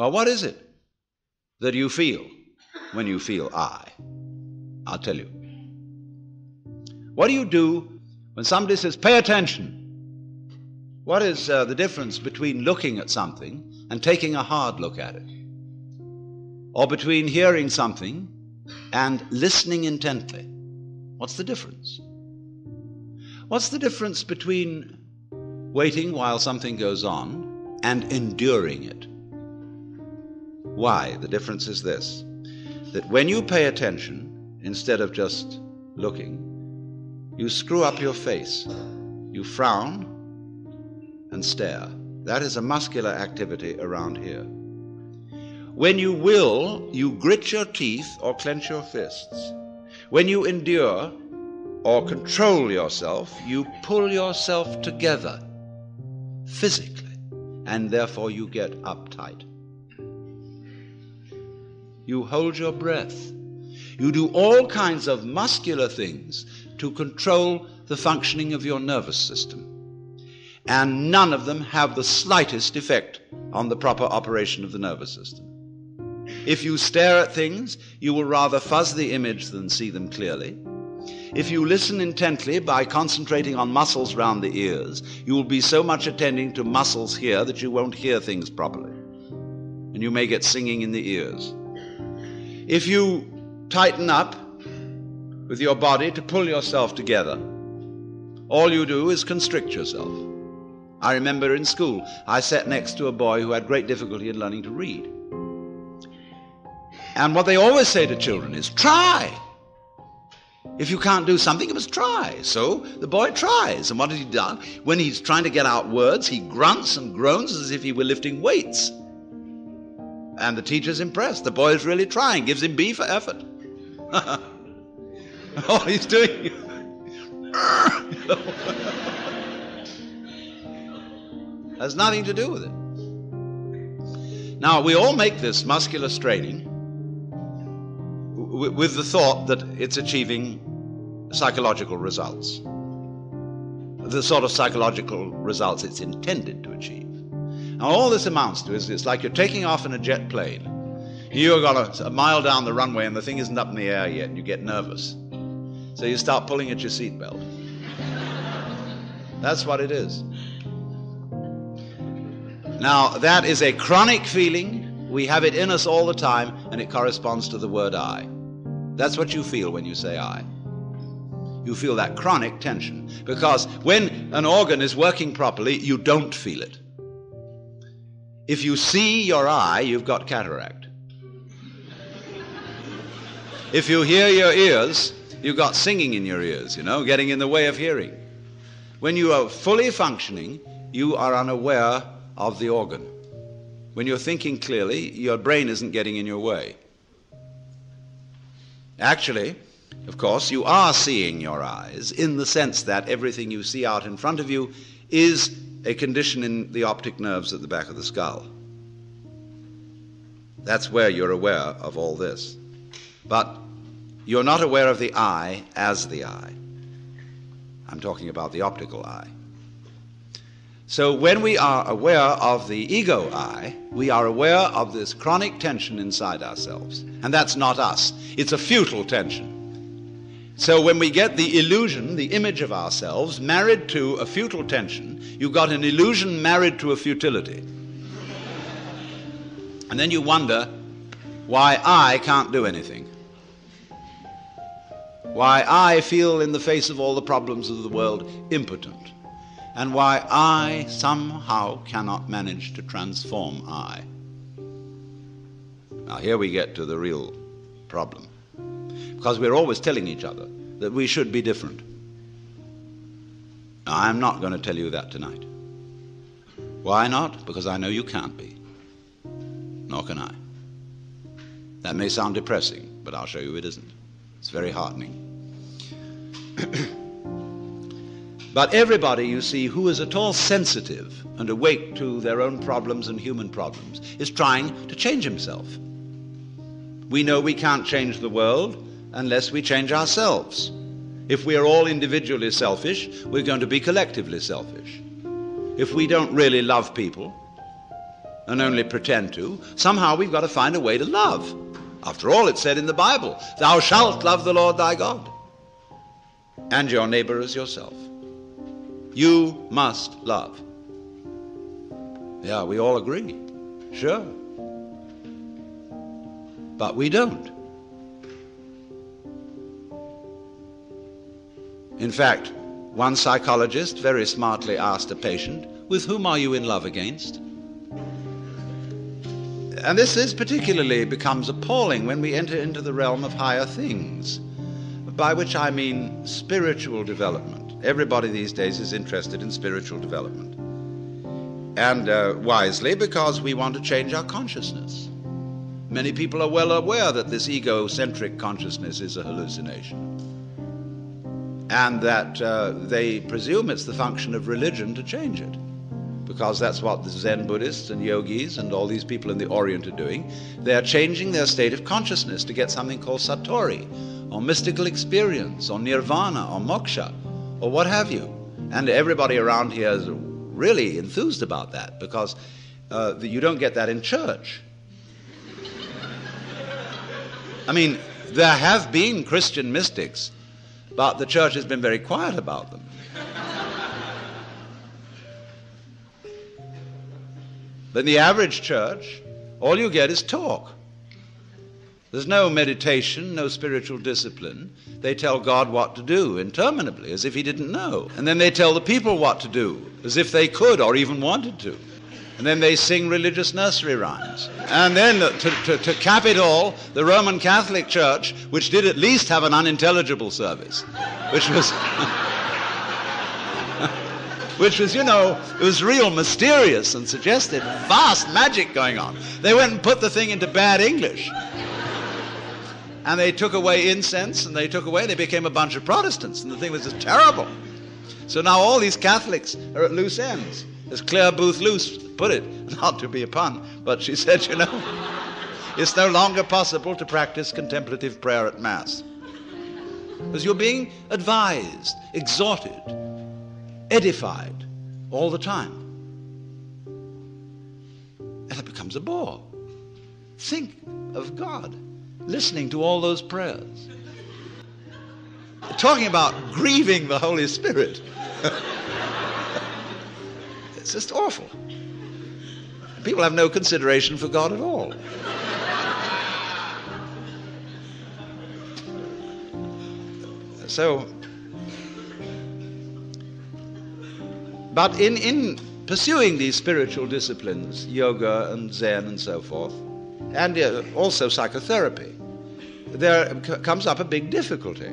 Well, what is it that you feel when you feel I? I'll tell you. What do you do when somebody says, pay attention? What is uh, the difference between looking at something and taking a hard look at it? Or between hearing something and listening intently? What's the difference? What's the difference between waiting while something goes on and enduring it? Why? The difference is this that when you pay attention, instead of just looking, you screw up your face, you frown and stare. That is a muscular activity around here. When you will, you grit your teeth or clench your fists. When you endure or control yourself, you pull yourself together physically, and therefore you get uptight. You hold your breath. You do all kinds of muscular things to control the functioning of your nervous system. And none of them have the slightest effect on the proper operation of the nervous system. If you stare at things, you will rather fuzz the image than see them clearly. If you listen intently by concentrating on muscles round the ears, you will be so much attending to muscles here that you won't hear things properly. And you may get singing in the ears. If you tighten up with your body to pull yourself together, all you do is constrict yourself. I remember in school, I sat next to a boy who had great difficulty in learning to read. And what they always say to children is, try. If you can't do something, you must try. So the boy tries. And what has he done? When he's trying to get out words, he grunts and groans as if he were lifting weights. And the teacher's impressed. The boy is really trying, gives him B for effort. oh, he's doing. has nothing to do with it. Now, we all make this muscular straining with the thought that it's achieving psychological results, the sort of psychological results it's intended to achieve. Now, all this amounts to is it's like you're taking off in a jet plane. You've got a, a mile down the runway and the thing isn't up in the air yet, and you get nervous. So you start pulling at your seatbelt. That's what it is. Now, that is a chronic feeling. We have it in us all the time, and it corresponds to the word I. That's what you feel when you say I. You feel that chronic tension because when an organ is working properly, you don't feel it. If you see your eye, you've got cataract. If you hear your ears, you've got singing in your ears, you know, getting in the way of hearing. When you are fully functioning, you are unaware of the organ. When you're thinking clearly, your brain isn't getting in your way. Actually, of course, you are seeing your eyes in the sense that everything you see out in front of you is a condition in the optic nerves at the back of the skull. That's where you're aware of all this. But you're not aware of the eye as the eye. I'm talking about the optical eye. So when we are aware of the ego eye, we are aware of this chronic tension inside ourselves. And that's not us. It's a futile tension. So when we get the illusion, the image of ourselves, married to a futile tension, you've got an illusion married to a futility. And then you wonder why I can't do anything. Why I feel in the face of all the problems of the world impotent and why I somehow cannot manage to transform I. Now, here we get to the real problem. Because we're always telling each other that we should be different. I'm not going to tell you that tonight. Why not? Because I know you can't be. Nor can I. That may sound depressing, but I'll show you it isn't. It's very heartening. But everybody, you see, who is at all sensitive and awake to their own problems and human problems is trying to change himself. We know we can't change the world unless we change ourselves. If we are all individually selfish, we're going to be collectively selfish. If we don't really love people, and only pretend to. Somehow we've got to find a way to love. After all, it's said in the Bible, Thou shalt love the Lord thy God and your neighbor as yourself. You must love. Yeah, we all agree. Sure. But we don't. In fact, one psychologist very smartly asked a patient, With whom are you in love against? And this is particularly becomes appalling when we enter into the realm of higher things, by which I mean spiritual development. Everybody these days is interested in spiritual development. And uh, wisely, because we want to change our consciousness. Many people are well aware that this egocentric consciousness is a hallucination and that uh, they presume it's the function of religion to change it. Because that's what the Zen Buddhists and yogis and all these people in the Orient are doing. They're changing their state of consciousness to get something called satori, or mystical experience, or nirvana, or moksha, or what have you. And everybody around here is really enthused about that because uh, you don't get that in church. I mean, there have been Christian mystics but the church has been very quiet about them. in the average church, all you get is talk. There's no meditation, no spiritual discipline. They tell God what to do interminably, as if He didn't know. And then they tell the people what to do, as if they could or even wanted to. And then they sing religious nursery rhymes. And then, uh, to, to, to, cap it all, the Roman Catholic Church, which did at least have an unintelligible service, which was. which was, you know, it was real mysterious and suggested vast magic going on. They went and put the thing into bad English. And they took away incense and they took away, they became a bunch of Protestants. And the thing was just terrible. So now all these Catholics are at loose ends as Clare Boothe Luce put it, not to be a pun, but she said, you know, it's no longer possible to practice contemplative prayer at Mass. Because you're being advised, exhorted, edified all the time. And it becomes a bore. Think of God listening to all those prayers. Talking about grieving the Holy Spirit. It's just awful. People have no consideration for God at all. So, but in, in pursuing these spiritual disciplines, yoga and Zen and so forth, and uh, also psychotherapy, there comes up a big difficulty.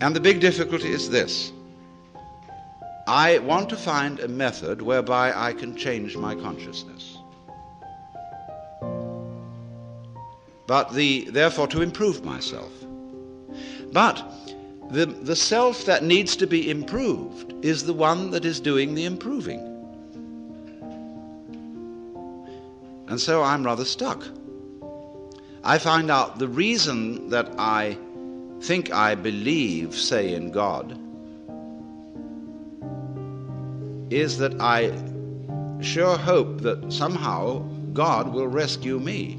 And the big difficulty is this I want to find a method whereby I can change my consciousness. But the, therefore, to improve myself. But the, the self that needs to be improved is the one that is doing the improving. And so I'm rather stuck. I find out the reason that I think I believe, say, in God is that I sure hope that somehow God will rescue me.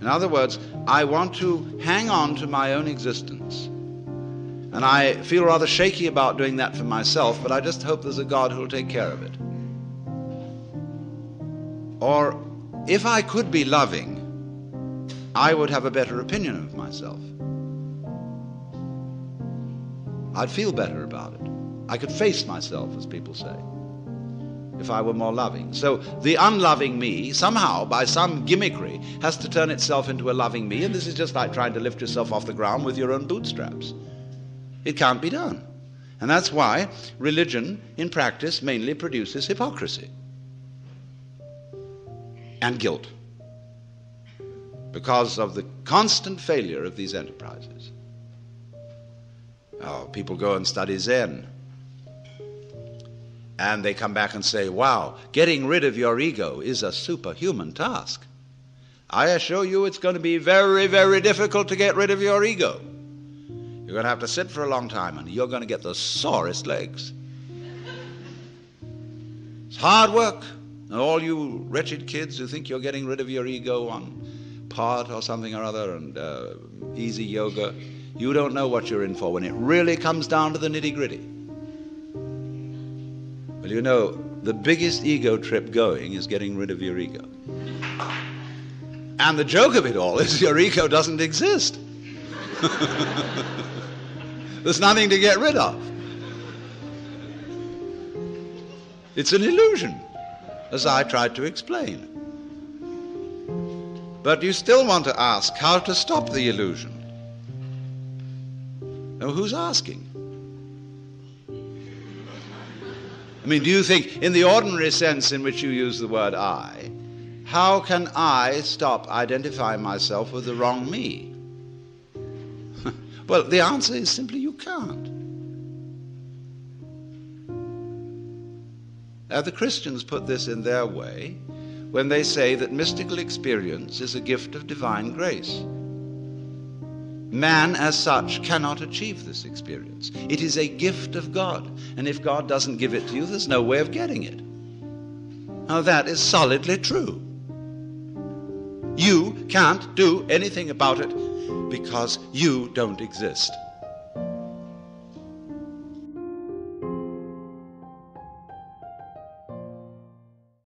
In other words, I want to hang on to my own existence. And I feel rather shaky about doing that for myself, but I just hope there's a God who'll take care of it. Or if I could be loving, I would have a better opinion of myself. I'd feel better about it. I could face myself, as people say, if I were more loving. So the unloving me, somehow, by some gimmickry, has to turn itself into a loving me, and this is just like trying to lift yourself off the ground with your own bootstraps. It can't be done. And that's why religion, in practice, mainly produces hypocrisy and guilt because of the constant failure of these enterprises. Oh, people go and study Zen and they come back and say, wow, getting rid of your ego is a superhuman task. I assure you it's going to be very, very difficult to get rid of your ego. You're going to have to sit for a long time and you're going to get the sorest legs. It's hard work. And all you wretched kids who think you're getting rid of your ego on part or something or other and uh, easy yoga, you don't know what you're in for when it really comes down to the nitty gritty. Well, you know, the biggest ego trip going is getting rid of your ego. And the joke of it all is your ego doesn't exist. There's nothing to get rid of. It's an illusion, as I tried to explain. But you still want to ask how to stop the illusion. Now, who's asking? I mean, do you think, in the ordinary sense in which you use the word I, how can I stop identifying myself with the wrong me? well, the answer is simply you can't. Now, the Christians put this in their way when they say that mystical experience is a gift of divine grace. Man, as such, cannot achieve this experience. It is a gift of God, and if God doesn't give it to you, there's no way of getting it. Now, that is solidly true. You can't do anything about it because you don't exist.